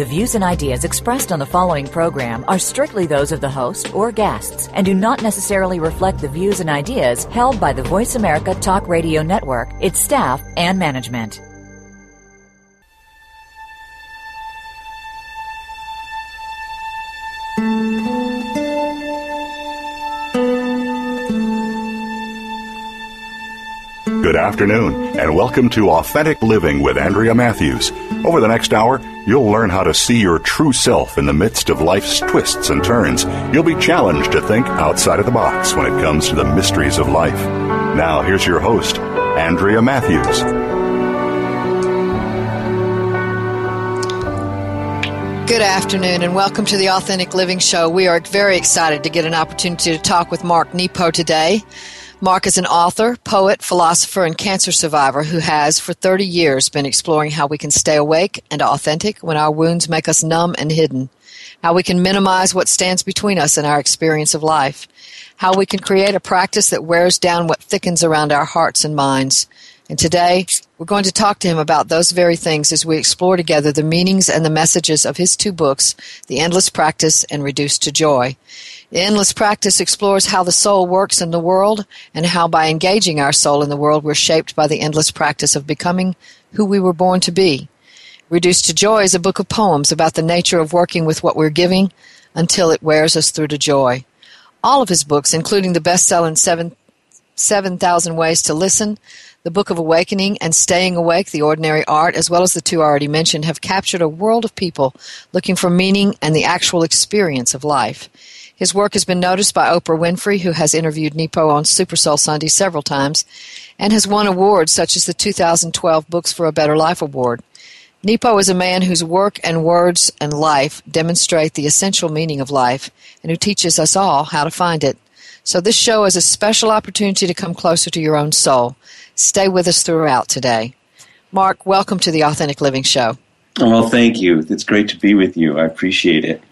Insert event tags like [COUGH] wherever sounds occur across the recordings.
The views and ideas expressed on the following program are strictly those of the host or guests and do not necessarily reflect the views and ideas held by the Voice America Talk Radio Network, its staff, and management. Good afternoon, and welcome to Authentic Living with Andrea Matthews. Over the next hour, you'll learn how to see your true self in the midst of life's twists and turns. You'll be challenged to think outside of the box when it comes to the mysteries of life. Now, here's your host, Andrea Matthews. Good afternoon and welcome to the Authentic Living Show. We are very excited to get an opportunity to talk with Mark Nepo today. Mark is an author, poet, philosopher, and cancer survivor who has, for 30 years, been exploring how we can stay awake and authentic when our wounds make us numb and hidden, how we can minimize what stands between us and our experience of life, how we can create a practice that wears down what thickens around our hearts and minds. And today, we're going to talk to him about those very things as we explore together the meanings and the messages of his two books, The Endless Practice and Reduced to Joy. The endless practice explores how the soul works in the world and how by engaging our soul in the world we're shaped by the endless practice of becoming who we were born to be. Reduced to Joy is a book of poems about the nature of working with what we're giving until it wears us through to joy. All of his books, including the best-selling 7, 7,000 Ways to Listen, the Book of Awakening, and Staying Awake, The Ordinary Art, as well as the two already mentioned, have captured a world of people looking for meaning and the actual experience of life. His work has been noticed by Oprah Winfrey, who has interviewed Nepo on Super Soul Sunday several times, and has won awards such as the 2012 Books for a Better Life Award. Nepo is a man whose work and words and life demonstrate the essential meaning of life and who teaches us all how to find it. So this show is a special opportunity to come closer to your own soul. Stay with us throughout today. Mark, welcome to the Authentic Living Show. Well, thank you. It's great to be with you. I appreciate it.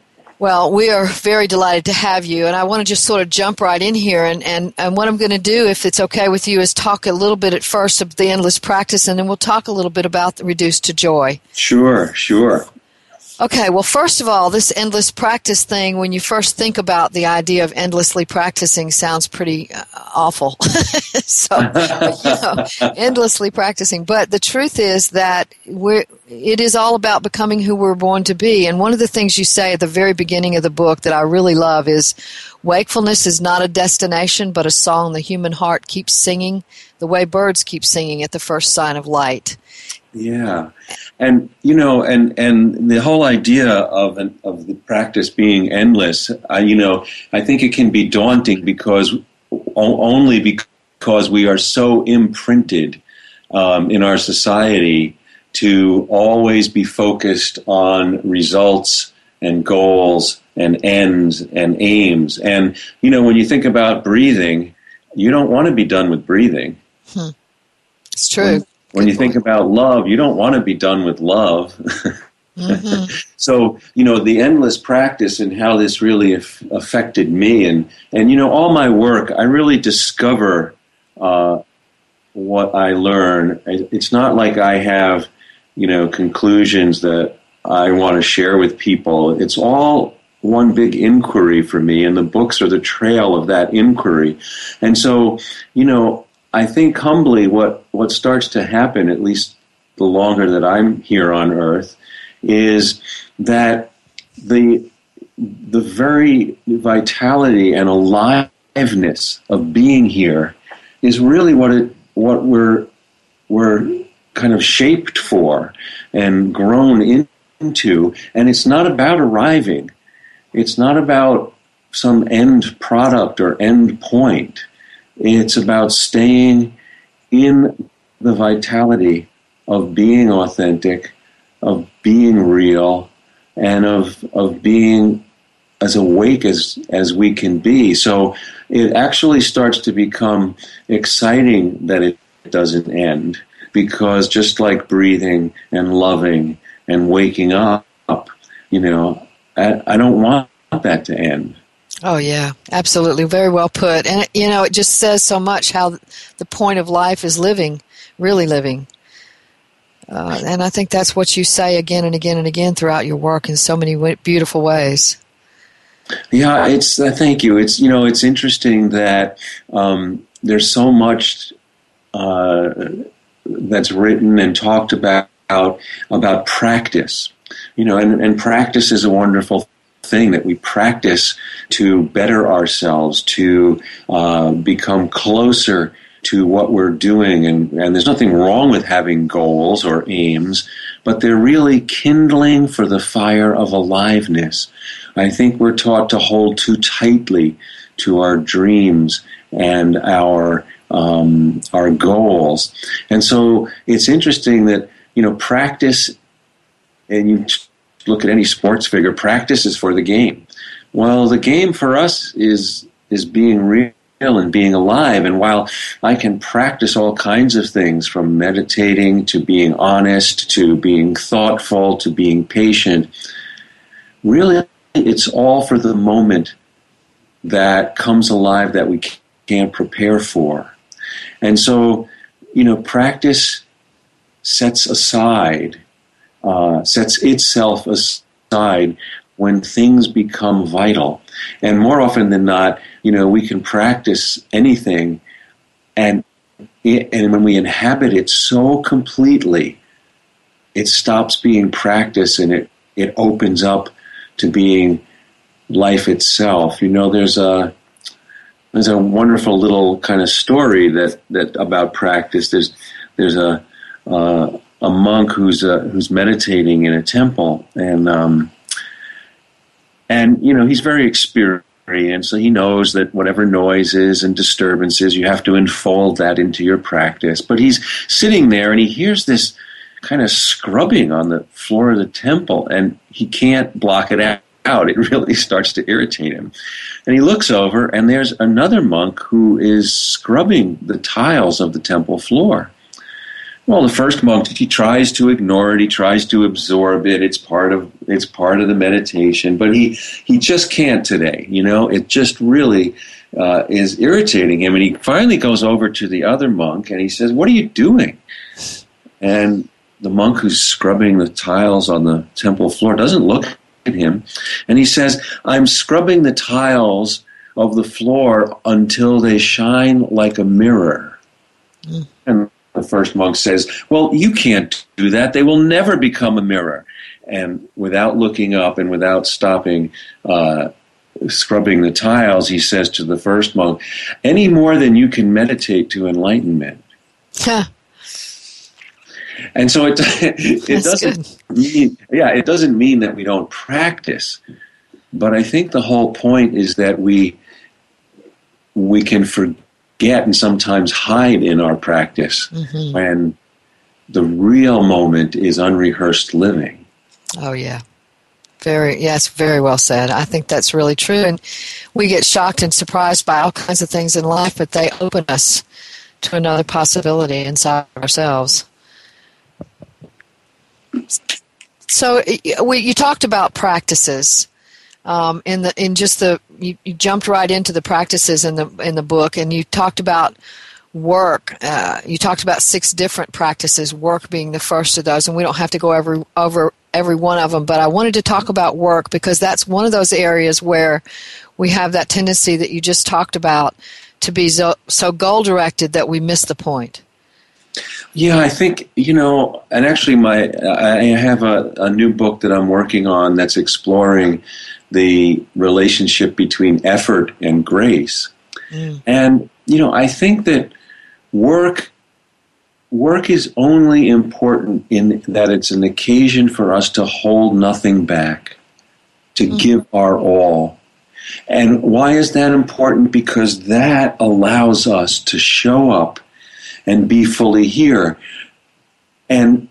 Well, we are very delighted to have you, and I want to just sort of jump right in here. And, and, and what I'm going to do, if it's okay with you, is talk a little bit at first of the endless practice, and then we'll talk a little bit about the reduced to joy. Sure, sure. Okay, well, first of all, this endless practice thing, when you first think about the idea of endlessly practicing, sounds pretty uh, awful. [LAUGHS] so, [LAUGHS] you know, endlessly practicing. But the truth is that we're, it is all about becoming who we're born to be. And one of the things you say at the very beginning of the book that I really love is wakefulness is not a destination, but a song the human heart keeps singing, the way birds keep singing at the first sign of light. Yeah, and you know, and and the whole idea of an, of the practice being endless, uh, you know, I think it can be daunting because only because we are so imprinted um, in our society to always be focused on results and goals and ends and aims. And you know, when you think about breathing, you don't want to be done with breathing. Hmm. It's true. When, when you think about love, you don't want to be done with love. mm-hmm. [LAUGHS] so you know the endless practice and how this really af- affected me, and and you know all my work, I really discover uh, what I learn. It's not like I have you know conclusions that I want to share with people. It's all one big inquiry for me, and the books are the trail of that inquiry. And so, you know, I think humbly what, what starts to happen, at least the longer that I'm here on earth, is that the the very vitality and aliveness of being here is really what it what we're we're kind of shaped for and grown into. And it's not about arriving. It's not about some end product or end point it's about staying in the vitality of being authentic, of being real, and of, of being as awake as, as we can be. So it actually starts to become exciting that it doesn't end. because just like breathing and loving and waking up, you know, I, I don't want that to end. Oh, yeah, absolutely. Very well put. And, you know, it just says so much how the point of life is living, really living. Uh, and I think that's what you say again and again and again throughout your work in so many beautiful ways. Yeah, it's uh, thank you. It's you know it's interesting that um, there's so much uh, that's written and talked about about practice. You know, and, and practice is a wonderful thing that we practice to better ourselves, to uh, become closer to what we're doing. And, and there's nothing wrong with having goals or aims, but they're really kindling for the fire of aliveness. I think we're taught to hold too tightly to our dreams and our um, our goals. And so it's interesting that you know practice, and you look at any sports figure, practice is for the game. Well, the game for us is is being real and being alive. And while I can practice all kinds of things from meditating to being honest to being thoughtful to being patient, really it's all for the moment that comes alive that we can't prepare for. And so, you know, practice sets aside, uh, sets itself aside when things become vital. And more often than not, you know, we can practice anything, and it, and when we inhabit it so completely, it stops being practice and it it opens up to being life itself. You know, there's a there's a wonderful little kind of story that, that about practice. There's there's a uh, a monk who's uh, who's meditating in a temple, and um, and you know he's very experienced, so he knows that whatever noises and disturbances, you have to enfold that into your practice. But he's sitting there, and he hears this kind of scrubbing on the floor of the temple, and he can't block it out out. It really [LAUGHS] starts to irritate him. And he looks over, and there's another monk who is scrubbing the tiles of the temple floor. Well, the first monk he tries to ignore it. He tries to absorb it. It's part of it's part of the meditation, but he he just can't today. You know, it just really uh, is irritating him. And he finally goes over to the other monk and he says, "What are you doing?" And the monk who's scrubbing the tiles on the temple floor doesn't look at him. And he says, I'm scrubbing the tiles of the floor until they shine like a mirror. Mm. And the first monk says, Well, you can't do that. They will never become a mirror. And without looking up and without stopping, uh, scrubbing the tiles, he says to the first monk, Any more than you can meditate to enlightenment. And so it [LAUGHS] it doesn't mean yeah, it doesn't mean that we don't practice. But I think the whole point is that we we can forget and sometimes hide in our practice mm-hmm. when the real moment is unrehearsed living. Oh yeah. Very yes, very well said. I think that's really true and we get shocked and surprised by all kinds of things in life, but they open us to another possibility inside ourselves. So we, you talked about practices. Um, in the in just the you, you, jumped right into the practices in the in the book, and you talked about work. Uh, you talked about six different practices, work being the first of those, and we don't have to go every over every one of them. But I wanted to talk about work because that's one of those areas where we have that tendency that you just talked about to be so, so goal directed that we miss the point. Yeah, I think you know, and actually, my I have a, a new book that I'm working on that's exploring the relationship between effort and grace, mm. and you know, I think that work work is only important in that it's an occasion for us to hold nothing back, to mm. give our all. And why is that important? Because that allows us to show up and be fully here. And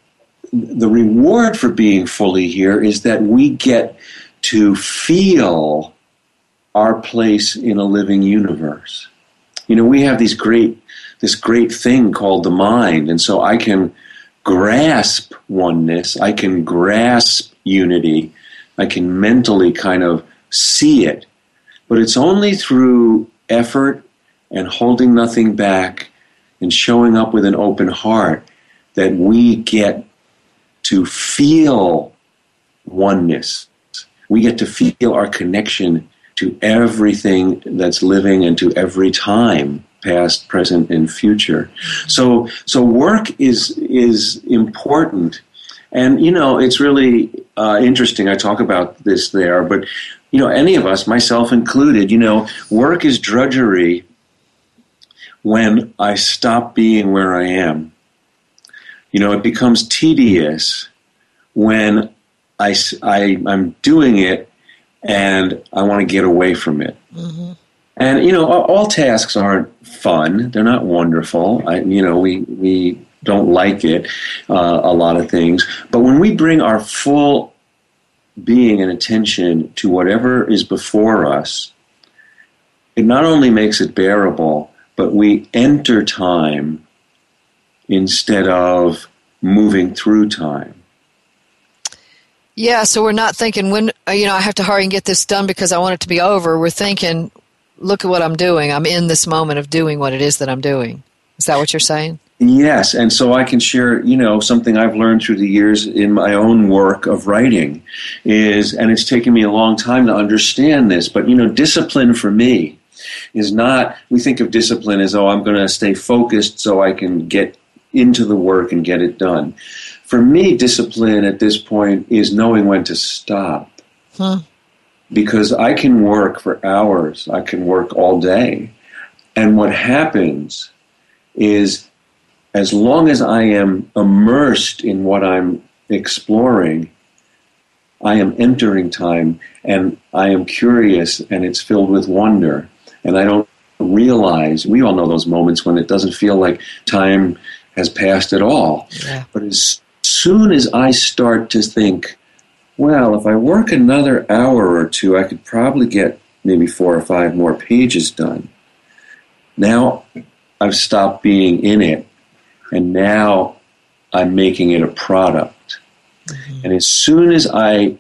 the reward for being fully here is that we get to feel our place in a living universe. You know, we have these great this great thing called the mind. And so I can grasp oneness, I can grasp unity, I can mentally kind of see it. But it's only through effort and holding nothing back and showing up with an open heart that we get to feel oneness. We get to feel our connection to everything that's living and to every time past present and future. So so work is is important. And you know it's really uh, interesting. I talk about this there but you know any of us myself included you know work is drudgery when i stop being where i am. You know it becomes tedious when I, I i'm doing it and I want to get away from it. Mm-hmm. And you know, all, tasks aren't fun; they're not wonderful. I, you know, we we don't like it uh, a lot of things. But when we bring our full being and attention to whatever is before us, it not only makes it bearable, but we enter time instead of moving through time. Yeah, so we're not thinking when uh, you know I have to hurry and get this done because I want it to be over. We're thinking, look at what I'm doing. I'm in this moment of doing what it is that I'm doing. Is that what you're saying? Yes, and so I can share, you know, something I've learned through the years in my own work of writing is and it's taken me a long time to understand this, but you know, discipline for me is not we think of discipline as oh, I'm going to stay focused so I can get into the work and get it done for me, discipline at this point is knowing when to stop. Huh. Because I can work for hours, I can work all day. And what happens is, as long as I am immersed in what I'm exploring, I am entering time and I am curious and it's filled with wonder. And I don't realize, we all know those moments when it doesn't feel like time has passed at all. Yeah. But as soon as I start to think, well, if I work another hour or two, I could probably get maybe four or five more pages done. Now I've stopped being in it, and now I'm making it a product. Mm-hmm. And as soon as I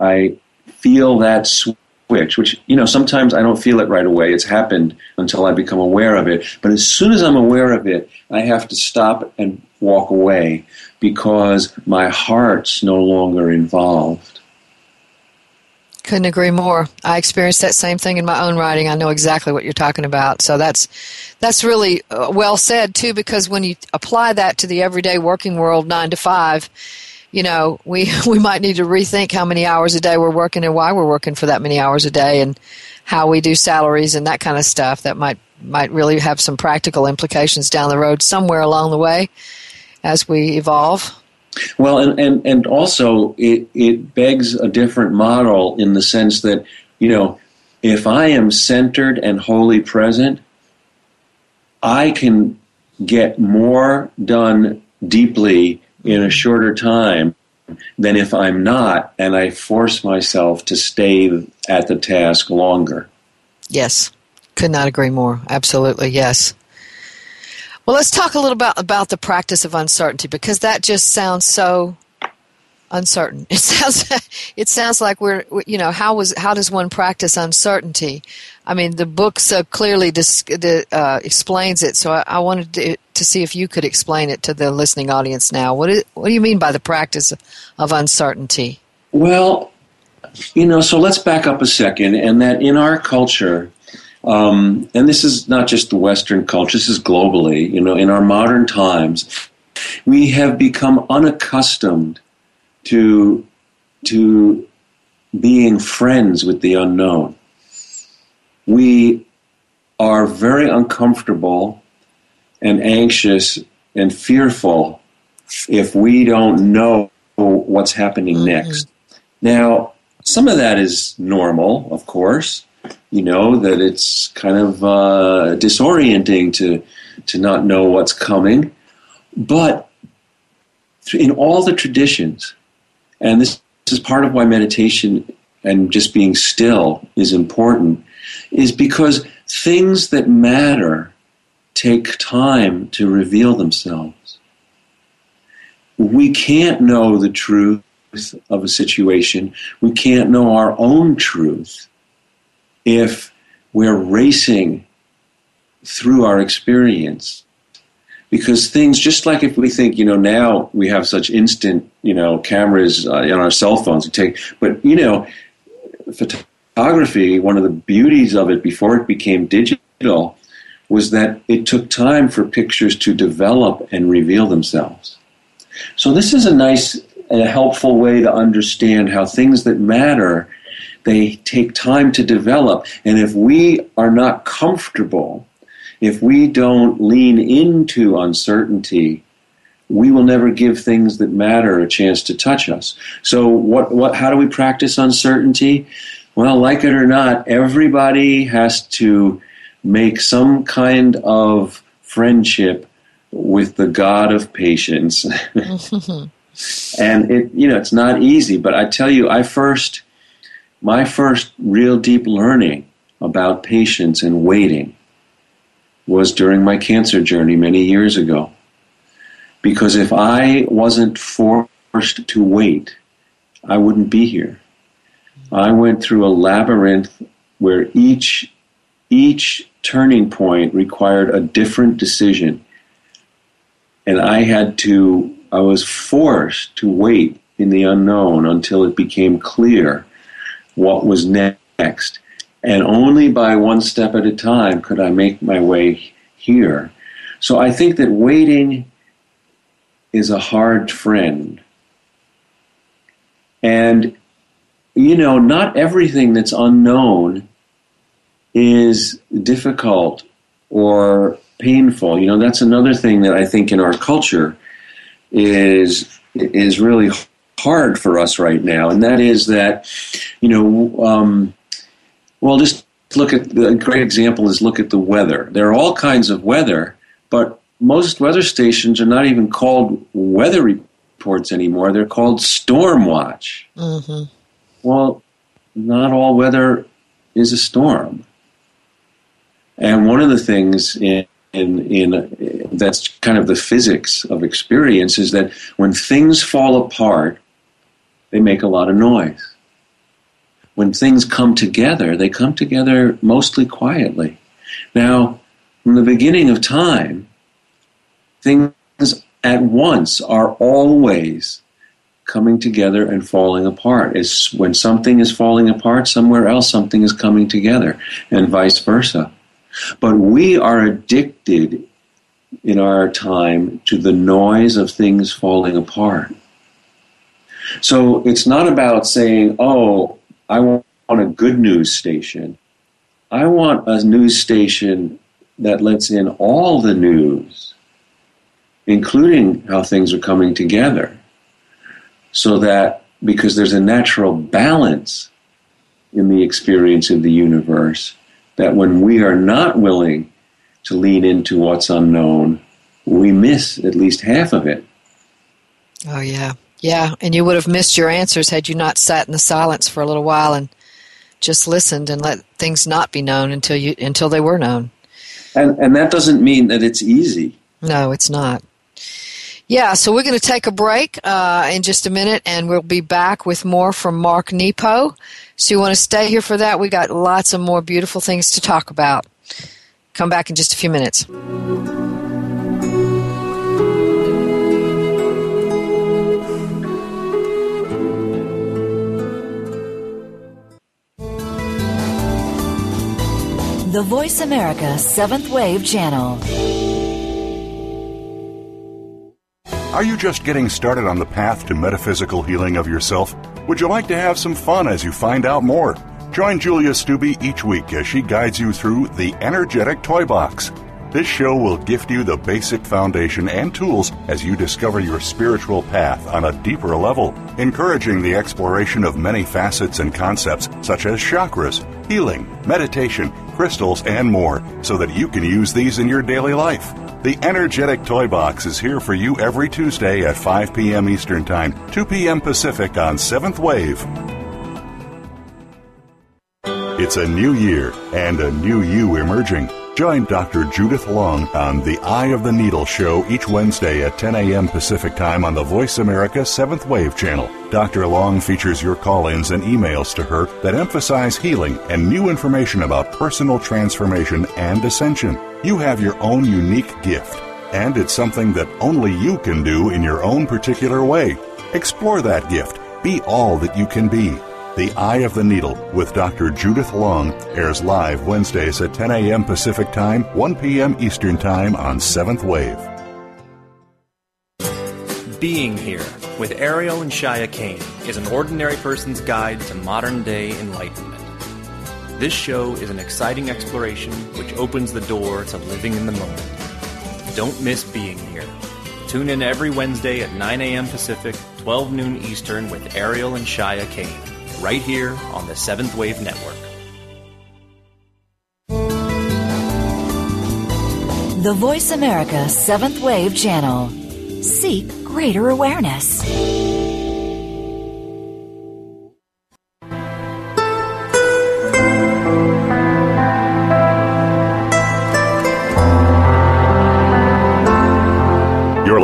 I feel that switch, which you know sometimes I don't feel it right away. It's happened until I become aware of it. But as soon as I'm aware of it, I have to stop and walk away because my heart's no longer involved. Couldn't agree more. I experienced that same thing in my own writing. I know exactly what you're talking about. So that's that's really uh, well said too because when you apply that to the everyday working world 9 to 5, you know, we [LAUGHS] we might need to rethink how many hours a day we're working and why we're working for that many hours a day and how we do salaries and that kind of stuff that might might really have some practical implications down the road somewhere along the way as we evolve. Well, and, and, and also it, it begs a different model in the sense that, you know, if I am centered and wholly present, I can get more done deeply in a shorter time than if I'm not and I force myself to stay at the task longer. Yes. Could not agree more. Absolutely, yes. Well, let's talk a little about about the practice of uncertainty because that just sounds so uncertain. [LAUGHS] It sounds it sounds like we're you know how was how does one practice uncertainty? I mean, the book so clearly dis, uh, explains it. So I, I wanted to, to, see if you could explain it to the listening audience now. What is, what do you mean by the practice of uncertainty? Well, you know, so let's back up a second, and that in our culture, um, and this is not just the Western culture, this is globally, you know, in our modern times, we have become unaccustomed to, to being friends with the unknown. We are very uncomfortable and anxious and fearful if we don't know what's happening mm-hmm. next. Now, some of that is normal, of course you know that it's kind of uh, disorienting to to not know what's coming but in all the traditions and this, this is part of why meditation and just being still is important is because things that matter take time to reveal themselves. We can't know the truth of a situation. We can't know our own truth if we're racing through our experience. Because things, just like if we think, you know, now we have such instant, you know, cameras uh, on our cell phones to take, but, you know, photography, one of the beauties of it before it became digital was that it took time for pictures to develop and reveal themselves. So this is a nice and a helpful way to understand how things that matter they take time to develop. And if we are not comfortable if we don't lean into uncertainty we will never give things that matter a chance to touch us. So what what how do we practice uncertainty? Well like it or not everybody has to make some kind of friendship with the god of patience. [LAUGHS] And it you know it's not easy but i tell you i first my first real deep learning about patience and waiting was during my cancer journey many years ago. Because if i wasn't forced to wait i wouldn't be here. I went through a labyrinth where each each turning point required a different decision. And i had to I was forced to wait in the unknown until it became clear what was next. And only by one step at a time could I make my way here. So I think that waiting is a hard friend. And, you know, not everything that's unknown is difficult or painful. You know, that's another thing that I think in our culture is is really hard for us right now, and that is that you know, um, well, just look at the great example is look at the weather. There are all kinds of weather, but most weather stations are not even called weather reports anymore. They're called storm watch. Mm-hmm. Well, not all weather is a storm. And one of the things in in in that's kind of the physics of experience is that when things fall apart, they make a lot of noise. When things come together, they come together mostly quietly. Now, from the beginning of time, things at once are always coming together and falling apart. It's when something is falling apart somewhere else, something is coming together, and vice versa. But we are addicted in our time to the noise of things falling apart. So it's not about saying, oh, I want a good news station. I want a news station that lets in all the news, including how things are coming together. So that, because there's a natural balance in the experience of the universe, that when we are not willing to lean into what's unknown, we miss at least half of it. Oh, yeah. Yeah. And you would have missed your answers had you not sat in the silence for a little while and just listened and let things not be known until you until they were known. And and that doesn't mean that it's easy. No, it's not. Yeah, so we're going to take a break uh, in just a minute, and we'll be back with more from Mark Nepo. So you want to stay here for that? We got lots of more beautiful things to talk about. Come back in just a few minutes. The Voice America Seventh Wave Channel. Are you just getting started on the path to metaphysical healing of yourself? Would you like to have some fun as you find out more? Join Julia Stubbe each week as she guides you through the Energetic Toy Box. This show will gift you the basic foundation and tools as you discover your spiritual path on a deeper level, encouraging the exploration of many facets and concepts such as chakras, healing, meditation, crystals, and more so that you can use these in your daily life. The Energetic Toy Box is here for you every Tuesday at 5 p.m. Eastern Time, 2 p.m. Pacific on 7th Wave. It's a new year and a new you emerging. Join Dr. Judith Long on The Eye of the Needle show each Wednesday at 10 a.m. Pacific Time on the Voice America 7th Wave channel. Dr. Long features your call ins and emails to her that emphasize healing and new information about personal transformation and ascension. You have your own unique gift, and it's something that only you can do in your own particular way. Explore that gift. Be all that you can be. The Eye of the Needle with Dr. Judith Long airs live Wednesdays at 10 a.m. Pacific Time, 1 p.m. Eastern Time on 7th Wave. Being Here with Ariel and Shya Kane is an ordinary person's guide to modern day enlightenment. This show is an exciting exploration which opens the door to living in the moment. Don't miss Being Here. Tune in every Wednesday at 9 a.m. Pacific, 12 noon Eastern with Ariel and Shya Kane right here on the Seventh Wave Network. The Voice America Seventh Wave Channel. Seek greater awareness.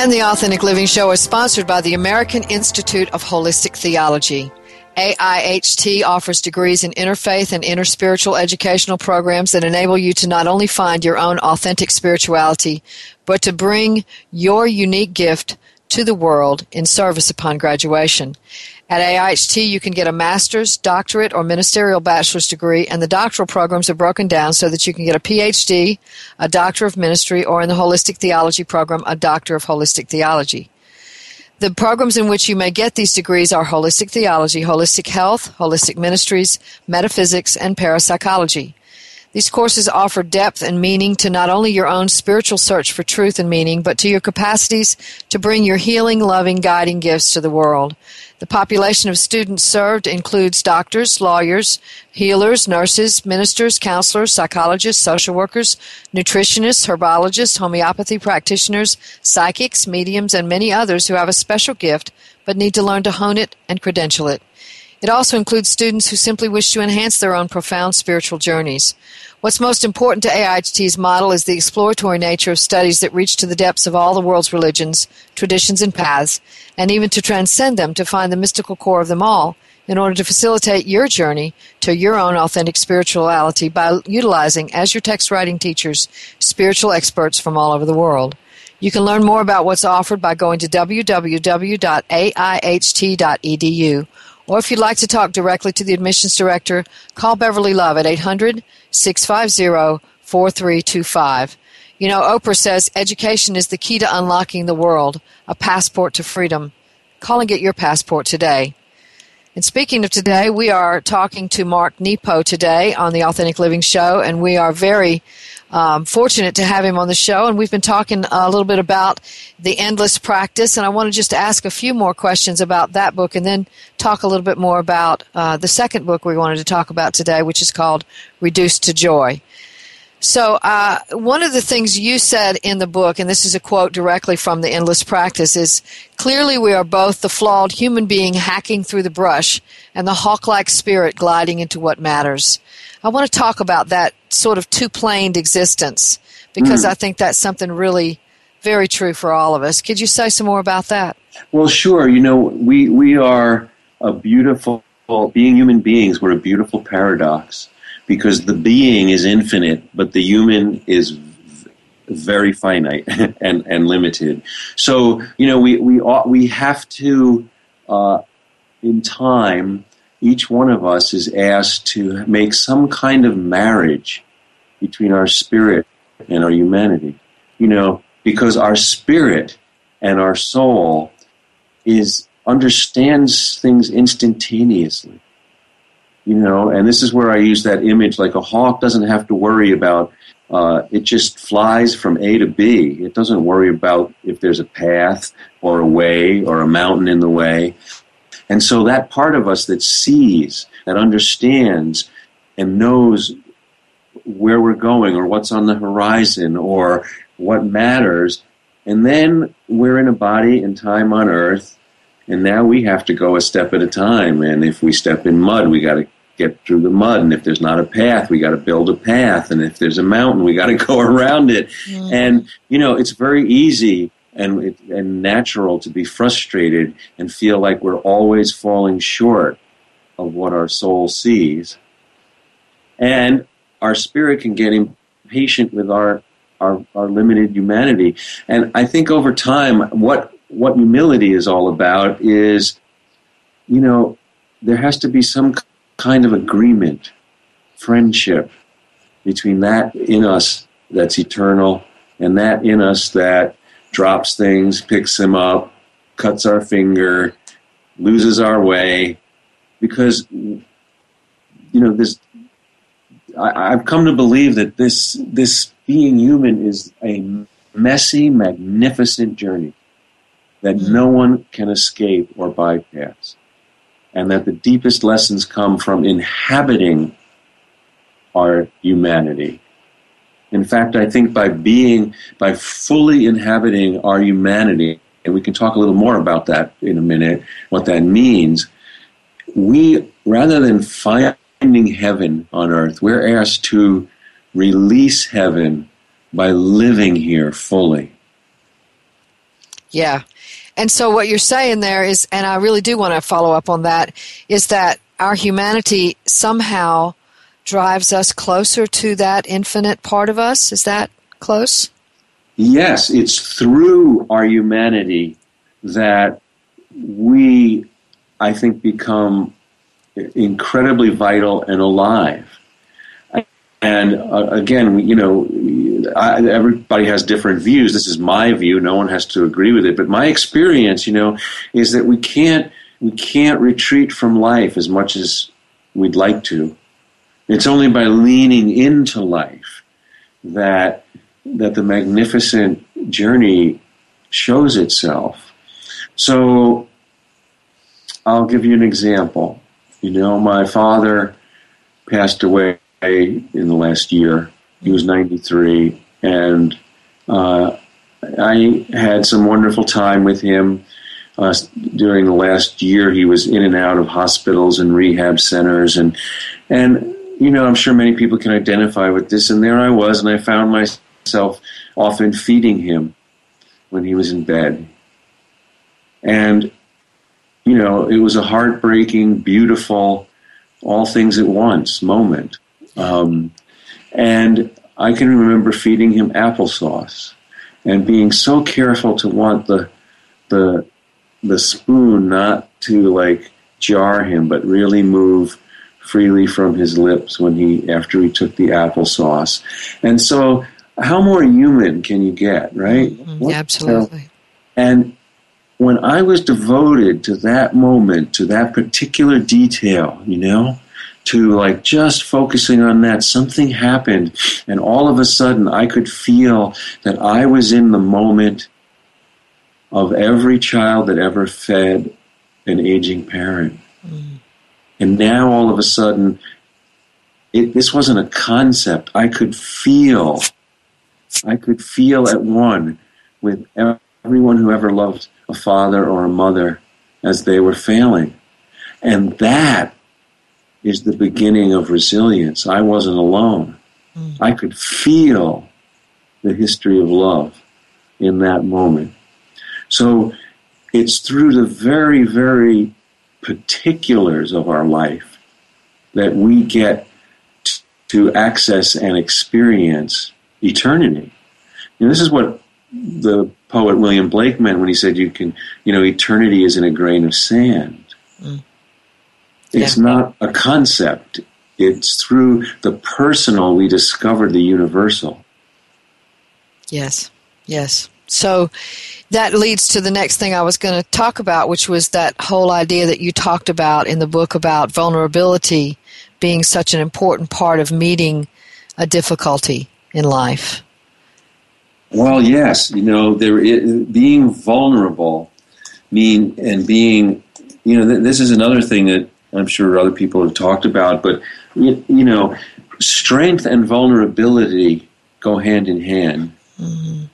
And the Authentic Living Show is sponsored by the American Institute of Holistic Theology. AIHT offers degrees in interfaith and interspiritual educational programs that enable you to not only find your own authentic spirituality, but to bring your unique gift to the world in service upon graduation. At AIHT, you can get a master's, doctorate, or ministerial bachelor's degree, and the doctoral programs are broken down so that you can get a PhD, a Doctor of Ministry, or in the Holistic Theology program, a Doctor of Holistic Theology. The programs in which you may get these degrees are Holistic Theology, Holistic Health, Holistic Ministries, Metaphysics, and Parapsychology. These courses offer depth and meaning to not only your own spiritual search for truth and meaning, but to your capacities to bring your healing, loving, guiding gifts to the world. The population of students served includes doctors, lawyers, healers, nurses, ministers, counselors, psychologists, social workers, nutritionists, herbologists, homeopathy practitioners, psychics, mediums, and many others who have a special gift but need to learn to hone it and credential it. It also includes students who simply wish to enhance their own profound spiritual journeys. What's most important to AIHT's model is the exploratory nature of studies that reach to the depths of all the world's religions, traditions, and paths, and even to transcend them to find the mystical core of them all in order to facilitate your journey to your own authentic spirituality by utilizing, as your text writing teachers, spiritual experts from all over the world. You can learn more about what's offered by going to www.aiht.edu or if you'd like to talk directly to the admissions director, call Beverly Love at 800 650 4325. You know, Oprah says education is the key to unlocking the world, a passport to freedom. Call and get your passport today. And speaking of today, we are talking to Mark Nepo today on the Authentic Living Show, and we are very um, fortunate to have him on the show, and we've been talking a little bit about the endless practice. And I want to just ask a few more questions about that book, and then talk a little bit more about uh, the second book we wanted to talk about today, which is called Reduced to Joy. So, uh, one of the things you said in the book, and this is a quote directly from the Endless Practice, is clearly we are both the flawed human being hacking through the brush and the hawk like spirit gliding into what matters. I want to talk about that sort of two planed existence because mm. I think that's something really very true for all of us. Could you say some more about that? Well, sure. You know, we, we are a beautiful, being human beings, we're a beautiful paradox because the being is infinite, but the human is very finite [LAUGHS] and, and limited. So, you know, we, we, ought, we have to, uh, in time, each one of us is asked to make some kind of marriage between our spirit and our humanity. You know, because our spirit and our soul is understands things instantaneously. you know, and this is where I use that image like a hawk doesn't have to worry about uh, it just flies from A to B. It doesn't worry about if there's a path or a way or a mountain in the way. And so that part of us that sees, that understands, and knows where we're going or what's on the horizon or what matters. And then we're in a body and time on earth, and now we have to go a step at a time. And if we step in mud, we got to get through the mud. And if there's not a path, we got to build a path. And if there's a mountain, we got to [LAUGHS] go around it. Mm. And, you know, it's very easy and, and natural to be frustrated and feel like we're always falling short of what our soul sees. And our spirit can get impatient with our, our, our limited humanity. And I think over time, what, what humility is all about is, you know, there has to be some kind of agreement, friendship between that in us that's eternal and that in us that drops things, picks them up, cuts our finger, loses our way, because you know this. I, I've come to believe that this this being human is a messy, magnificent journey that hmm. no one can escape or bypass and that the deepest lessons come from inhabiting our humanity. In fact, I think by being, by fully inhabiting our humanity, and we can talk a little more about that in a minute, what that means, we, rather than finding heaven on earth, we're asked to release heaven by living here fully. Yeah. And so what you're saying there is, and I really do want to follow up on that, is that our humanity somehow drives us closer to that infinite part of us. Is that close? Yes, it's through our humanity that we, I think, become incredibly vital and alive. And uh, again, you know, I, everybody has different views. This is my view. No one has to agree with it. But my experience, you know, is that we can't we can't retreat from life as much as we'd like to. It's only by leaning into life that that the magnificent journey shows itself. So I'll give you an example. You know, my father passed away in the last year he was 93, and uh, I had some wonderful time with him. Uh, during the last year, he was in and out of hospitals and rehab centers, and and you know, I'm sure many people can identify with this. And there I was, and I found myself often feeding him when he was in bed, and you know, it was a heartbreaking, beautiful, all things at once moment. Um, and I can remember feeding him applesauce and being so careful to want the the the spoon not to like jar him, but really move freely from his lips when he after he took the applesauce. And so how more human can you get, right? Mm-hmm. Absolutely. and when I was devoted to that moment, to that particular detail, you know, to like just focusing on that, something happened, and all of a sudden I could feel that I was in the moment of every child that ever fed an aging parent. Mm. And now all of a sudden, it, this wasn't a concept. I could feel, I could feel at one with everyone who ever loved a father or a mother as they were failing. And that is the beginning of resilience. I wasn't alone. Mm. I could feel the history of love in that moment. So it's through the very, very particulars of our life that we get t- to access and experience eternity. And this is what the poet William Blake meant when he said you can, you know, eternity is in a grain of sand. Mm. It's yeah. not a concept. It's through the personal we discover the universal. Yes, yes. So that leads to the next thing I was going to talk about, which was that whole idea that you talked about in the book about vulnerability being such an important part of meeting a difficulty in life. Well, yes, you know, there is, being vulnerable mean and being, you know, this is another thing that I'm sure other people have talked about, but you, you know, strength and vulnerability go hand in hand. Mm-hmm.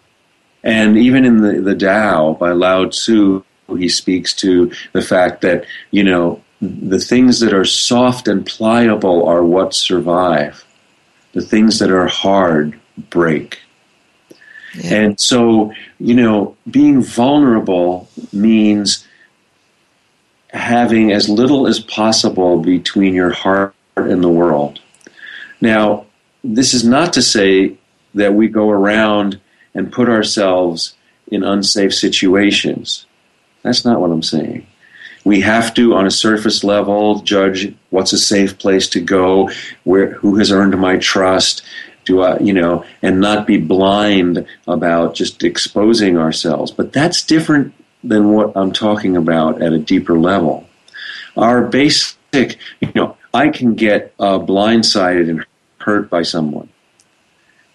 And even in the, the Tao by Lao Tzu, he speaks to the fact that, you know, the things that are soft and pliable are what survive. The things that are hard break. Yeah. And so, you know, being vulnerable means having as little as possible between your heart and the world. Now, this is not to say that we go around and put ourselves in unsafe situations. That's not what I'm saying. We have to, on a surface level, judge what's a safe place to go, where who has earned my trust, do I, you know, and not be blind about just exposing ourselves. But that's different than what I'm talking about at a deeper level. Our basic, you know, I can get uh, blindsided and hurt by someone.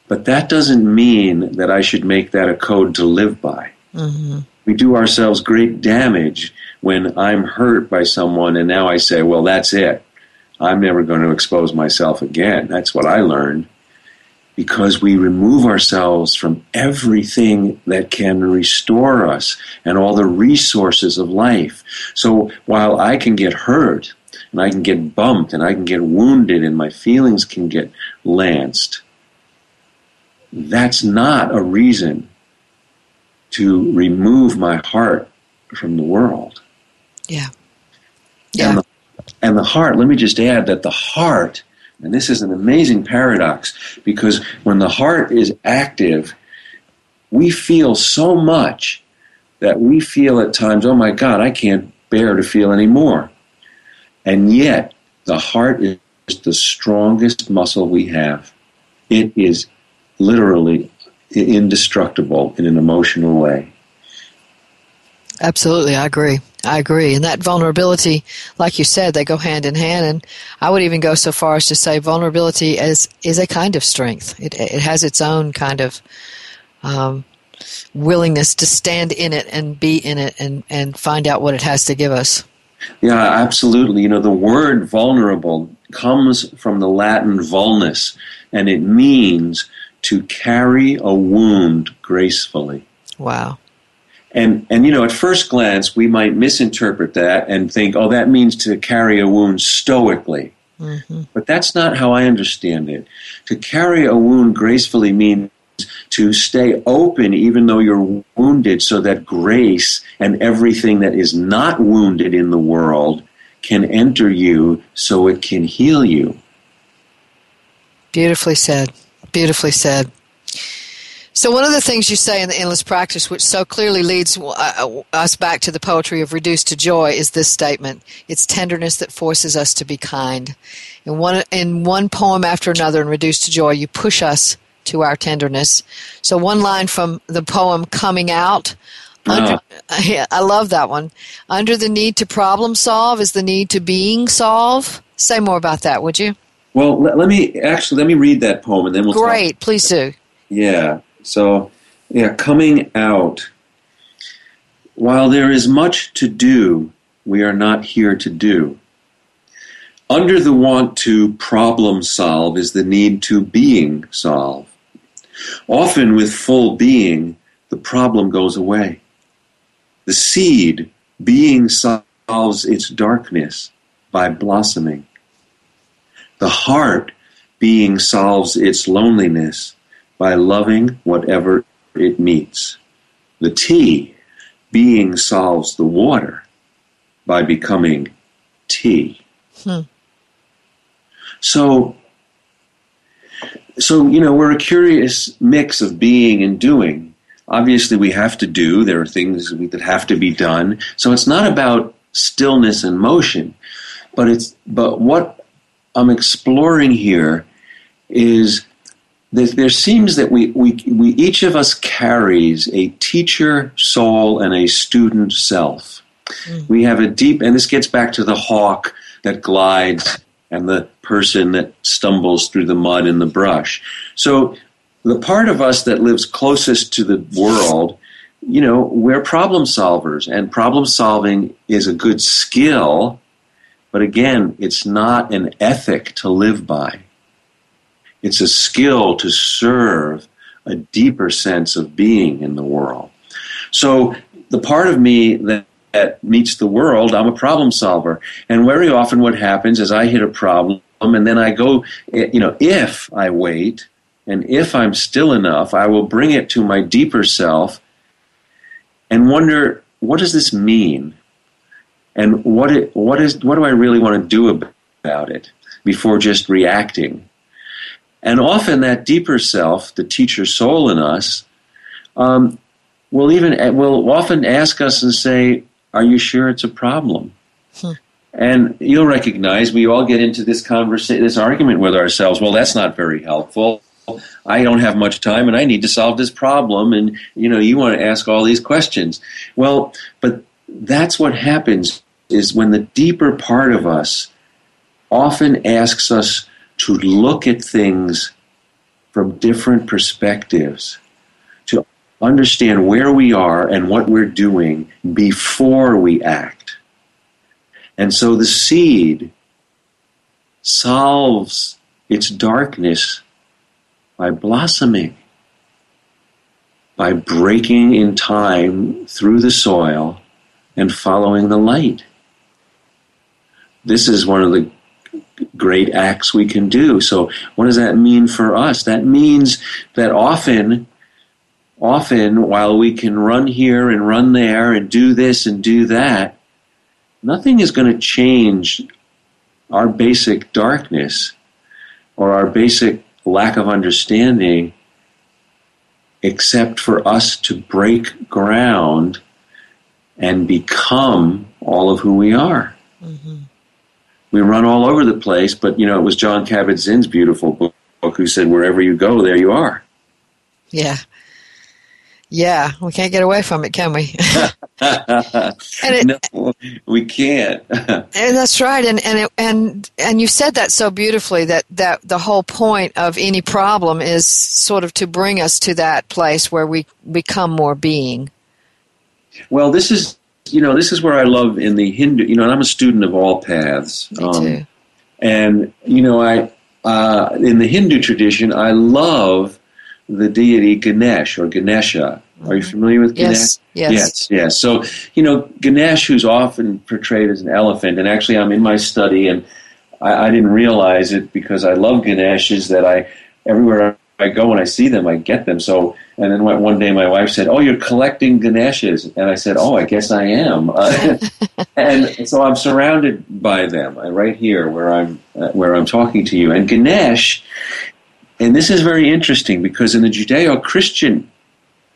But that doesn't mean that I should make that a code to live by. Mm-hmm. We do ourselves great damage when I'm hurt by someone and now I say, well, that's it. I'm never going to expose myself again. That's what I learned. Because we remove ourselves from everything that can restore us and all the resources of life. So while I can get hurt and I can get bumped and I can get wounded and my feelings can get lanced, that's not a reason to remove my heart from the world. Yeah. Yeah. And the, and the heart, let me just add that the heart, and this is an amazing paradox, because when the heart is active, we feel so much that we feel at times, oh my God, I can't bear to feel anymore. And yet, the heart is the strongest muscle we have. It is literally indestructible in an emotional way. Absolutely, I agree. I agree. And that vulnerability, like you said, they go hand in hand. And I would even go so far as to say vulnerability is, is a kind of strength. It, it has its own kind of um, willingness to stand in it and be in it and, and find out what it has to give us. Yeah, absolutely. You know, the word vulnerable comes from the Latin vulnus, and it means to carry a wound gracefully. Wow. And and you know, at first glance, we might misinterpret that and think, oh, that means to carry a wound stoically. Mm-hmm. But that's not how I understand it. To carry a wound gracefully means to stay open even though you're wounded so that grace and everything that is not wounded in the world can enter you so it can heal you. Beautifully said. Beautifully said. So, one of the things you say in the endless practice, which so clearly leads uh, us back to the poetry of Reduced to Joy, is this statement It's tenderness that forces us to be kind. In one, in one poem after another in Reduced to Joy, you push us to our tenderness. So, one line from the poem Coming Out. Under, [LAUGHS] yeah, I love that one. Under the need to problem solve is the need to being solve. Say more about that, would you? Well, let, let me actually let me read that poem and then we'll. Great, talk. please do. Yeah. So, yeah, coming out. While there is much to do, we are not here to do. Under the want to problem solve is the need to being solve. Often, with full being, the problem goes away. The seed, being solves its darkness by blossoming. The heart, being solves its loneliness by loving whatever it meets. The tea, being solves the water by becoming tea. Hmm. So, so you know, we're a curious mix of being and doing. Obviously, we have to do. There are things that have to be done. So it's not about stillness and motion, but it's but what I'm exploring here is that there seems that we, we, we each of us carries a teacher soul and a student self. Mm. We have a deep, and this gets back to the hawk that glides and the person that stumbles through the mud and the brush. So the part of us that lives closest to the world, you know, we're problem solvers, and problem solving is a good skill, but again, it's not an ethic to live by. It's a skill to serve a deeper sense of being in the world. So the part of me that that meets the world, I'm a problem solver. And very often what happens is I hit a problem and then I go, eh, you know, if I wait and if I'm still enough, I will bring it to my deeper self and wonder, what does this mean? And what, it, what, is, what do I really want to do about it before just reacting? And often that deeper self, the teacher soul in us, um, will even will often ask us and say, are you sure it's a problem? Hmm. And you'll recognize we all get into this conversation, this argument with ourselves. Well, that's not very helpful. I don't have much time and I need to solve this problem. And, you know, you want to ask all these questions. Well, but that's what happens is when the deeper part of us often asks us to look at things from different perspectives to understand where we are and what we're doing before we act. And so the seed solves its darkness by blossoming, by breaking in time through the soil and following the light. This is one of the great acts we can do. So, what does that mean for us? That means that often often while we can run here and run there and do this and do that, nothing is going to change our basic darkness or our basic lack of understanding except for us to break ground and become all of who we are. We run all over the place, but you know, it was Jon Kabat-Zinn's beautiful book who said, Wherever you go, there you are. Yeah. Yeah, we can't get away from it, can we? [LAUGHS] it, no, we can't. [LAUGHS] and that's right. And and it, and and you said that so beautifully that that the whole point of any problem is sort of to bring us to that place where we become more being. Well, this is you know this is where I love in the Hindu. You know, and I'm a student of all paths. Me um, too. And you know, I uh, in the Hindu tradition, I love the deity Ganesh or Ganesha. Are you mm-hmm. familiar with Ganesh? Yes, yes. Yes, yes. So, you know, Ganesh, who's often portrayed as an elephant, and actually I'm in my study and I, I didn't realize it because I love Ganesh, is that I, everywhere I go and I see them, I get them. So, and then one day my wife said, "Oh, you're collecting Ganeshas," and I said, "Oh, I guess I am." Uh, [LAUGHS] and so I'm surrounded by them uh, right here, where I'm uh, where I'm talking to you. And Ganesh and this is very interesting because in the Judeo Christian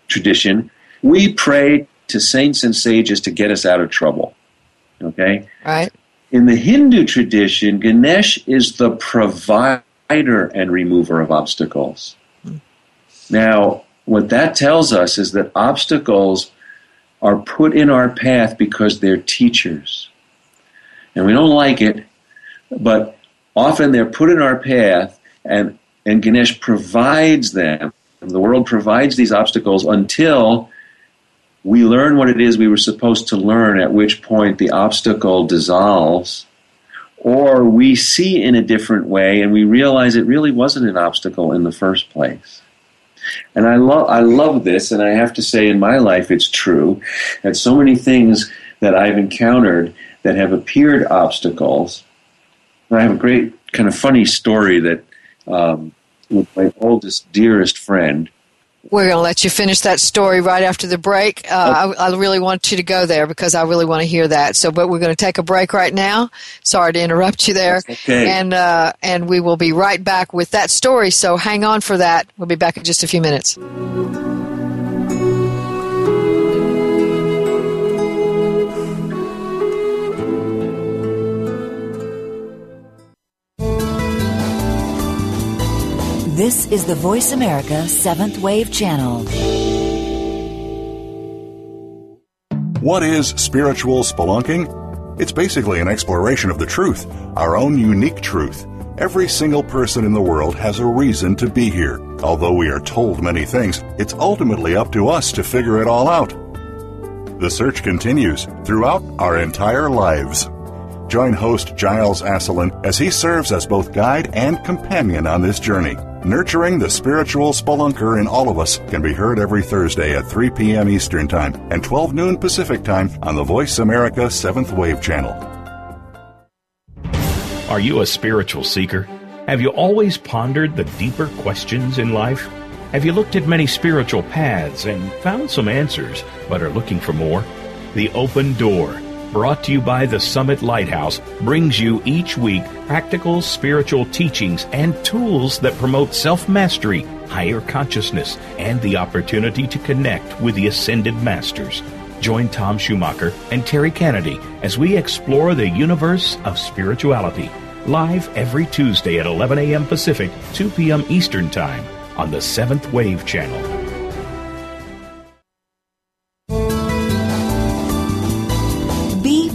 tradition, we pray to saints and sages to get us out of trouble. Okay? Right. In the Hindu tradition, Ganesh is the provider and remover of obstacles. Hmm. Now, what that tells us is that obstacles are put in our path because they're teachers. And we don't like it, but often they're put in our path and and Ganesh provides them. The world provides these obstacles until we learn what it is we were supposed to learn, at which point the obstacle dissolves, or we see in a different way and we realize it really wasn't an obstacle in the first place. And I love I love this, and I have to say in my life it's true that so many things that I've encountered that have appeared obstacles. I have a great kind of funny story that um, with my oldest, dearest friend. We're going to let you finish that story right after the break. Uh, I, I, really want you to go there because I really want to hear that. So, but we're going to take a break right now. Sorry to interrupt you there. okay. And uh, and we will be right back with that story. So hang on for that. We'll be back in just a few minutes. This is the Voice America Seventh Wave Channel. What is spiritual spelunking? It's basically an exploration of the truth, our own unique truth. Every single person in the world has a reason to be here. Although we are told many things, it's ultimately up to us to figure it all out. The search continues throughout our entire lives. Join host Giles Asselin as he serves as both guide and companion on this journey. Nurturing the spiritual spelunker in all of us can be heard every Thursday at 3 p.m. Eastern Time and 12 noon Pacific Time on the Voice America 7th Wave Channel. Are you a spiritual seeker? Have you always pondered the deeper questions in life? Have you looked at many spiritual paths and found some answers, but are looking for more? The Open Door, brought to you by the Summit Lighthouse, brings you each week practical spiritual teachings and tools that promote self mastery, higher consciousness, and the opportunity to connect with the ascended masters. Join Tom Schumacher and Terry Kennedy as we explore the universe of spirituality. Live every Tuesday at 11 a.m. Pacific, 2 p.m. Eastern Time on the Seventh Wave Channel.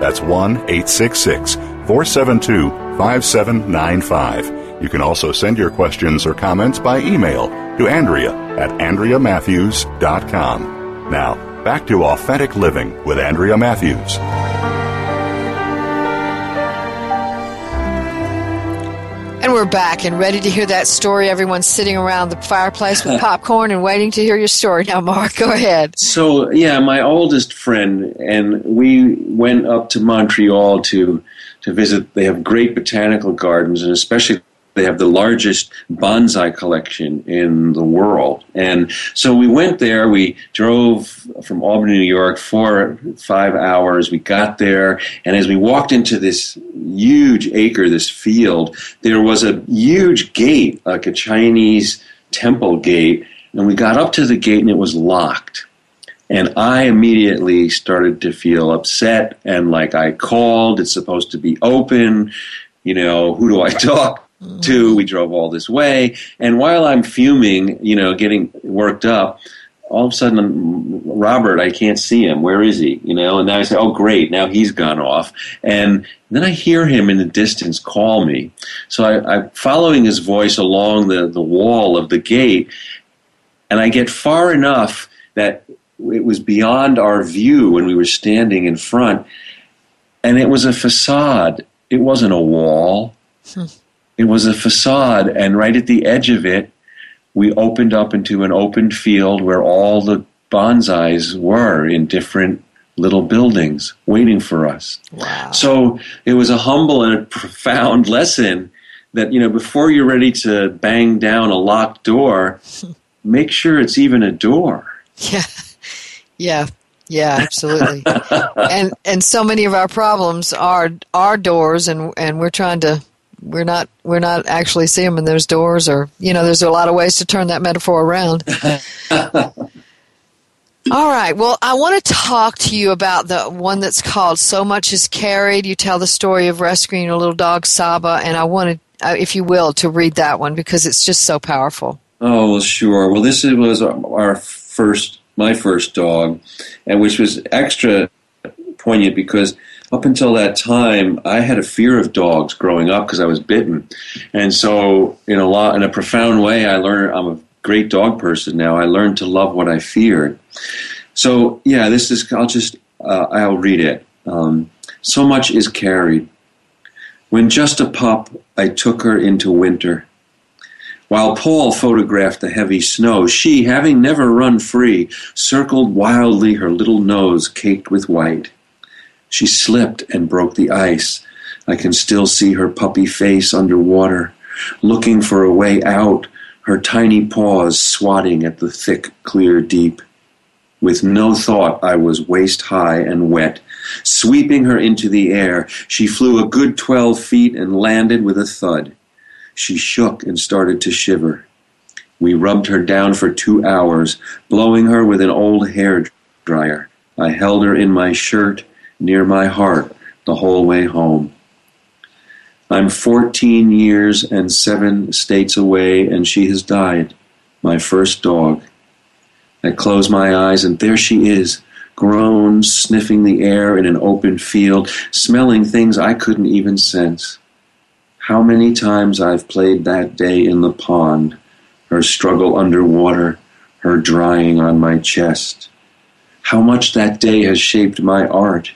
That's 1 866 472 5795. You can also send your questions or comments by email to Andrea at AndreaMatthews.com. Now, back to Authentic Living with Andrea Matthews. We're back and ready to hear that story. Everyone's sitting around the fireplace with [LAUGHS] popcorn and waiting to hear your story. Now, Mark, go ahead. So, yeah, my oldest friend and we went up to Montreal to to visit. They have great botanical gardens, and especially they have the largest bonsai collection in the world. And so we went there. We drove from Albany, New York, four, five hours. We got there. And as we walked into this huge acre, this field, there was a huge gate, like a Chinese temple gate. And we got up to the gate and it was locked. And I immediately started to feel upset and like I called, it's supposed to be open. You know, who do I [LAUGHS] talk to. We drove all this way. And while I'm fuming, you know, getting worked up, all of a sudden, Robert, I can't see him. Where is he? You know, and then I say, oh, great, now he's gone off. And then I hear him in the distance call me. So I, I'm following his voice along the, the wall of the gate, and I get far enough that it was beyond our view when we were standing in front, and it was a facade. It wasn't a wall. Hmm. It was a facade, and right at the edge of it, we opened up into an open field where all the bonsais were in different little buildings waiting for us. Wow. So it was a humble and a profound lesson that, you know, before you're ready to bang down a locked door, [LAUGHS] make sure it's even a door. Yeah. Yeah. Yeah, absolutely. [LAUGHS] and and so many of our problems are are doors and and we're trying to we're not we're not actually seeing them in those doors or you know there's a lot of ways to turn that metaphor around. [LAUGHS] All right. Well i want to talk to you about the one that's called so much is carried. You tell the story of rescuing your little dog saba and i wanted uh, if you will to read that one because it's just so powerful. Oh well sure. Well this was our first my first dog and which was extra poignant because up until that time, I had a fear of dogs growing up because I was bitten, and so in a lot in a profound way, I learned. I'm a great dog person now. I learned to love what I feared. So yeah, this is. I'll just. Uh, I'll read it. Um, so much is carried. When just a pup, I took her into winter. While Paul photographed the heavy snow, she, having never run free, circled wildly, her little nose caked with white. She slipped and broke the ice. I can still see her puppy face under water, looking for a way out, her tiny paws swatting at the thick, clear deep. With no thought, I was waist high and wet. Sweeping her into the air, she flew a good twelve feet and landed with a thud. She shook and started to shiver. We rubbed her down for two hours, blowing her with an old hair dryer. I held her in my shirt near my heart the whole way home. I'm 14 years and seven states away, and she has died, my first dog. I close my eyes, and there she is, grown, sniffing the air in an open field, smelling things I couldn't even sense. How many times I've played that day in the pond, her struggle underwater, her drying on my chest. How much that day has shaped my art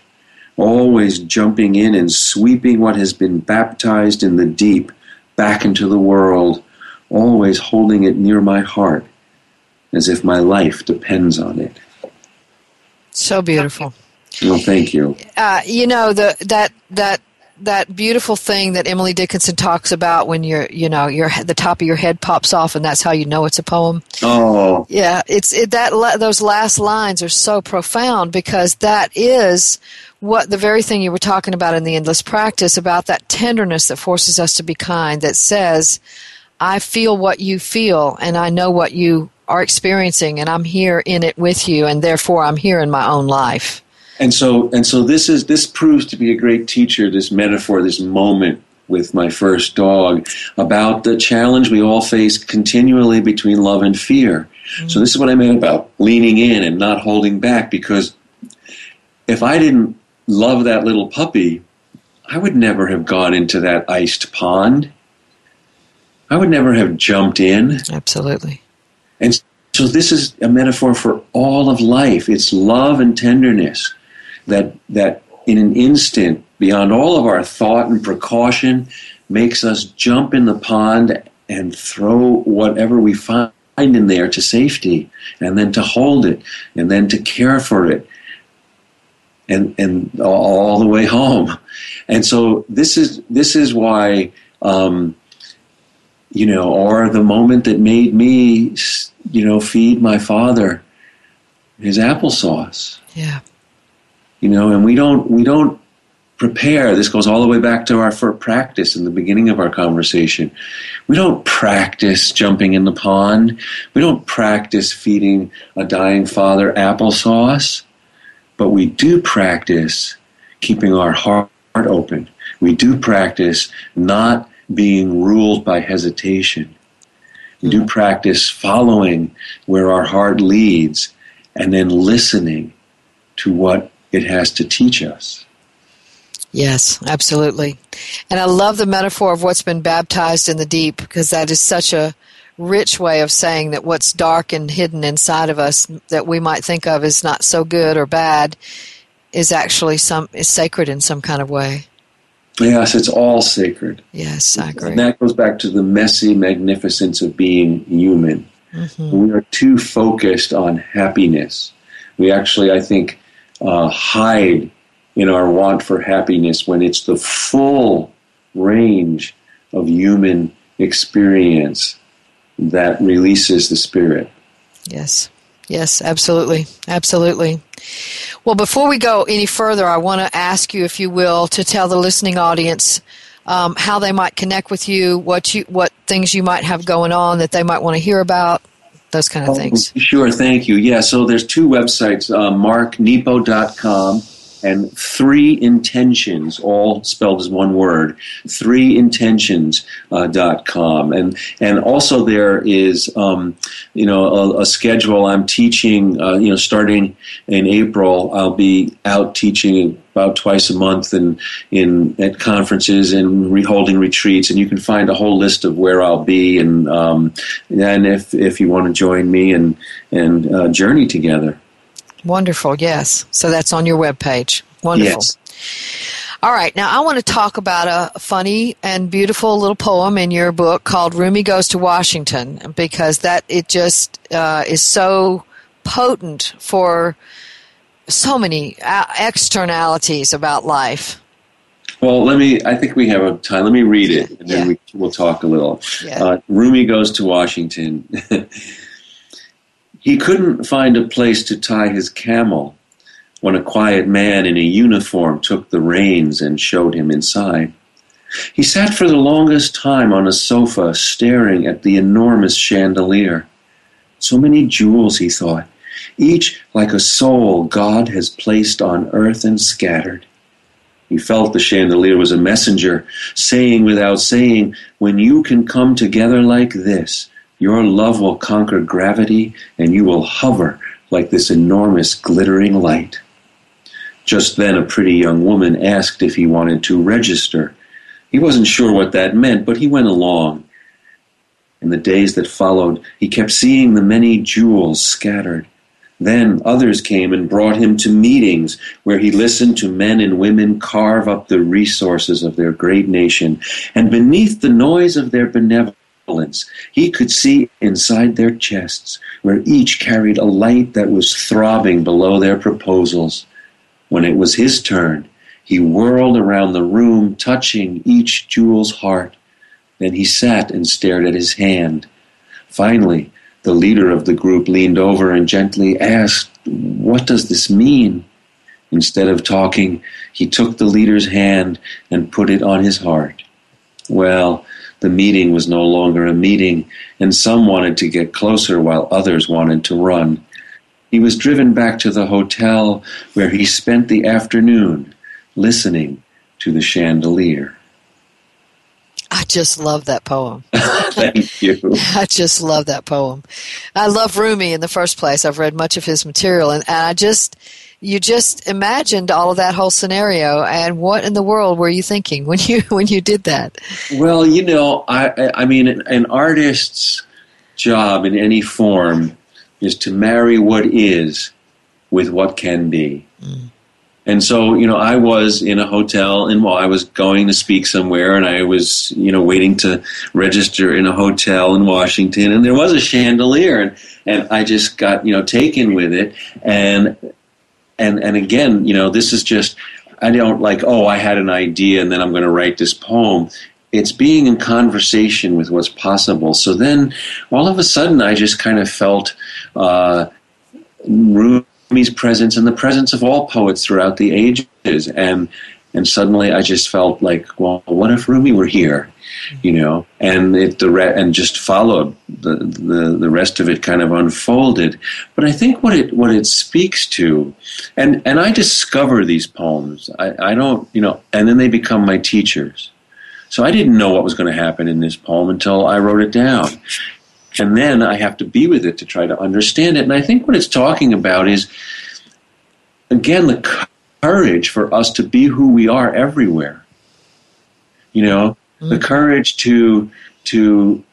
always jumping in and sweeping what has been baptized in the deep back into the world, always holding it near my heart as if my life depends on it. So beautiful. Well, thank you. Uh, you know the that that that beautiful thing that Emily Dickinson talks about when you're, you know, your the top of your head pops off, and that's how you know it's a poem. Oh, yeah, it's it, that those last lines are so profound because that is what the very thing you were talking about in the endless practice about that tenderness that forces us to be kind that says i feel what you feel and i know what you are experiencing and i'm here in it with you and therefore i'm here in my own life and so and so this is this proves to be a great teacher this metaphor this moment with my first dog about the challenge we all face continually between love and fear mm-hmm. so this is what i meant about leaning in and not holding back because if i didn't love that little puppy, I would never have gone into that iced pond. I would never have jumped in. Absolutely. And so this is a metaphor for all of life. It's love and tenderness that that in an instant, beyond all of our thought and precaution, makes us jump in the pond and throw whatever we find in there to safety, and then to hold it, and then to care for it, and and all the way home. And so this is this is why um, you know, or the moment that made me you know feed my father his applesauce. Yeah. You know, and we don't we don't prepare. This goes all the way back to our first practice in the beginning of our conversation. We don't practice jumping in the pond. We don't practice feeding a dying father applesauce. But we do practice keeping our heart open. We do practice not being ruled by hesitation. We do mm-hmm. practice following where our heart leads and then listening to what it has to teach us. Yes, absolutely. And I love the metaphor of what's been baptized in the deep because that is such a rich way of saying that what's dark and hidden inside of us that we might think of as not so good or bad is actually some is sacred in some kind of way. Yes, it's all sacred. Yes, I agree. And that goes back to the messy magnificence of being human. Mm-hmm. We are too focused on happiness. We actually, I think, uh, hide in our want for happiness when it's the full range of human experience that releases the spirit. Yes. Yes, absolutely. Absolutely. Well, before we go any further, I want to ask you, if you will, to tell the listening audience um, how they might connect with you, what you, what things you might have going on that they might want to hear about, those kind of oh, things. Sure, thank you. Yeah, so there's two websites, uh, marknepo.com and three intentions, all spelled as one word, threeintentions.com. Uh, and, and also there is, um, you know, a, a, schedule I'm teaching, uh, you know, starting in April, I'll be out teaching about twice a month and in at conferences and holding retreats, and you can find a whole list of where I'll be, and um, and if if you want to join me and and uh, journey together. Wonderful, yes. So that's on your webpage. Wonderful. Yes. All right, now I want to talk about a funny and beautiful little poem in your book called Rumi Goes to Washington because that it just uh, is so potent for so many uh, externalities about life. Well, let me. I think we have a time. Let me read it, and then Yeah. we, we'll talk a little. Yeah. Uh, Rumi goes to Washington. [LAUGHS] he couldn't find a place to tie his camel when a quiet man in a uniform took the reins and showed him inside. He sat for the longest time on a sofa, staring at the enormous chandelier. So many jewels, he thought, each like a soul God has placed on earth and scattered. He felt the chandelier was a messenger, saying without saying, When you can come together like this, your love will conquer gravity and you will hover like this enormous glittering light. Just then, a pretty young woman asked if he wanted to register. He wasn't sure what that meant, but he went along. In the days that followed, he kept seeing the many jewels scattered. Then others came and brought him to meetings where he listened to men and women carve up the resources of their great nation. And beneath the noise of their benevolence, he could see inside their chests, where each carried a light that was throbbing below their proposals. When it was his turn, he whirled around the room, touching each jewel's heart. Then he sat and stared at his hand. Finally, the leader of the group leaned over and gently asked, What does this mean? Instead of talking, he took the leader's hand and put it on his heart. Well, the meeting was no longer a meeting, and some wanted to get closer while others wanted to run. He was driven back to the hotel where he spent the afternoon listening to the chandelier. I just love that poem. [LAUGHS] Thank you. [LAUGHS] I just love that poem. I love Rumi in the first place. I've read much of his material, and, and I just, you just imagined all of that whole scenario. And what in the world were you thinking when you [LAUGHS] when you did that? Well, you know, I, I- I mean, an artist's job in any form is to marry what is with what can be. Mm. And so, you know, I was in a hotel and while I was going to speak somewhere and I was, you know, waiting to register in a hotel in Washington and there was a chandelier and, and I just got, you know, taken with it. And, and, and again, you know, this is just, I don't like, oh, I had an idea and then I'm going to write this poem. It's being in conversation with what's possible. So then all of a sudden I just kind of felt, uh, Rumi's presence and the presence of all poets throughout the ages, and and suddenly I just felt like, well, what if Rumi were here, you know? And it the re- and just followed the, the the rest of it kind of unfolded. But I think what it what it speaks to, and and I discover these poems. I, I don't, you know, and then they become my teachers. So I didn't know what was going to happen in this poem until I wrote it down and then I have to be with it to try to understand it. And I think what it's talking about is, again, the courage for us to be who we are everywhere. You know, the courage to to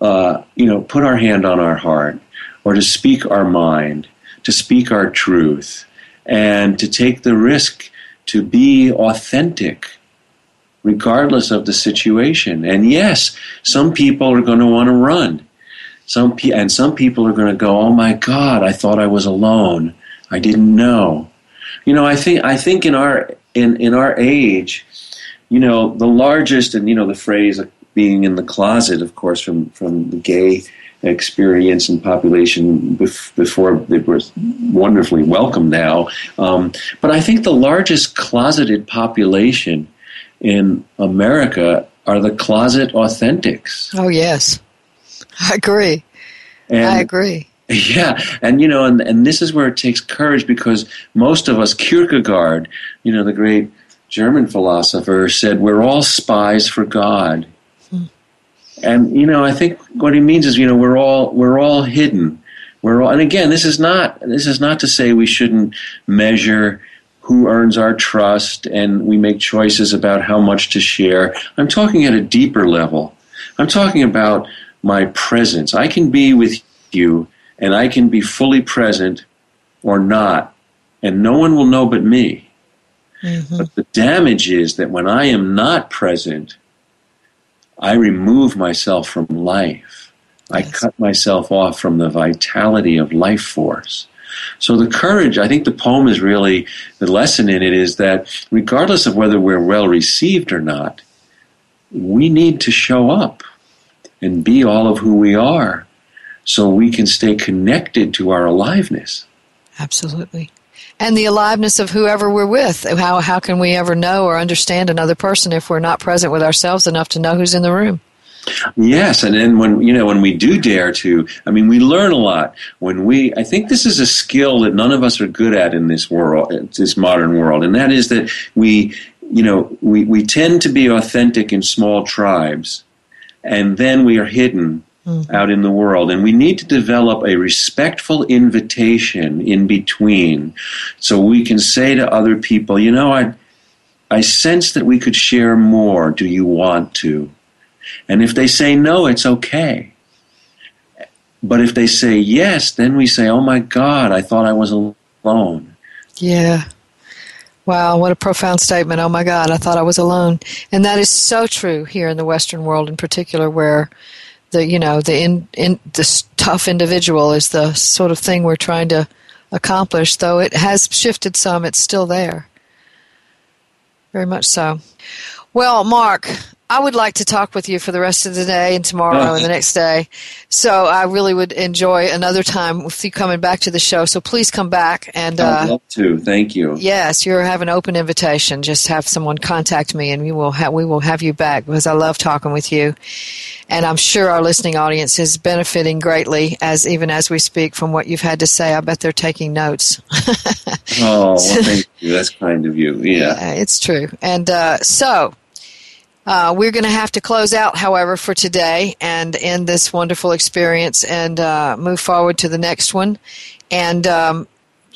uh, you know put our hand on our heart, or to speak our mind, to speak our truth, and to take the risk to be authentic regardless of the situation. And yes, some people are going to want to run. Some pe- and some people are going to go, "Oh my God, I thought I was alone. I didn't know." You know, I think I think in our in in our age, you know, the largest and you know the phrase of being in the closet, of course, from from the gay experience and population bef- before it was wonderfully welcome now. Um, but I think the largest closeted population in America are the closet authentics. Oh yes, I agree. And I agree. [LAUGHS] Yeah, and you know, and, and this is where it takes courage because most of us, Kierkegaard, you know, the great German philosopher, said we're all spies for God. Hmm. And you know, I think what he means is, you know, we're all we're all hidden. We're all, and again, this is not this is not to say we shouldn't measure who earns our trust and we make choices about how much to share. I'm talking at a deeper level. I'm talking about my presence. I can be with you and I can be fully present or not, and no one will know but me. Mm-hmm. But the damage is that when I am not present, I remove myself from life. I cut myself off from the vitality of life force. So the courage, I think the poem is really the lesson in it is that regardless of whether we're well received or not, we need to show up and be all of who we are so we can stay connected to our aliveness. Absolutely. And the aliveness of whoever we're with. How, how can we ever know or understand another person if we're not present with ourselves enough to know who's in the room? Yes, and then when you know when we do dare to, I mean, we learn a lot. When we, I think this is a skill that none of us are good at in this world, this modern world, and that is that we, you know, we we tend to be authentic in small tribes, and then we are hidden mm-hmm. out in the world. And we need to develop a respectful invitation in between so we can say to other people, you know, I, I sense that we could share more. Do you want to? And if they say no, it's okay. But if they say yes, then we say, oh my God, I thought I was alone. Yeah. Wow, what a profound statement. Oh my God, I thought I was alone. And that is so true here in the Western world in particular, where the you know the in, in this tough individual is the sort of thing we're trying to accomplish. Though it has shifted some, it's still there. Very much so. Well, Mark, I would like to talk with you for the rest of the day and tomorrow and the next day. So I really would enjoy another time with you coming back to the show. So please come back and. Uh, I'd love to. Thank you. Yes, you have an open invitation. Just have someone contact me, and we will have we will have you back because I love talking with you, and I'm sure our listening audience is benefiting greatly as even as we speak from what you've had to say. I bet they're taking notes. oh, well, [LAUGHS] thank you. That's kind of you. Yeah, yeah it's true. And uh, so uh, we're going to have to close out, however, for today and end this wonderful experience and uh, move forward to the next one. And um,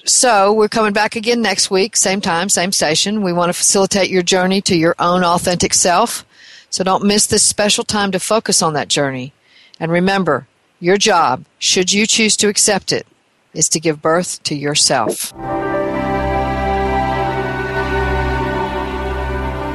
so we're coming back again next week, same time, same station. We want to facilitate your journey to your own authentic self. So don't miss this special time to focus on that journey. And remember, your job, should you choose to accept it, is to give birth to yourself.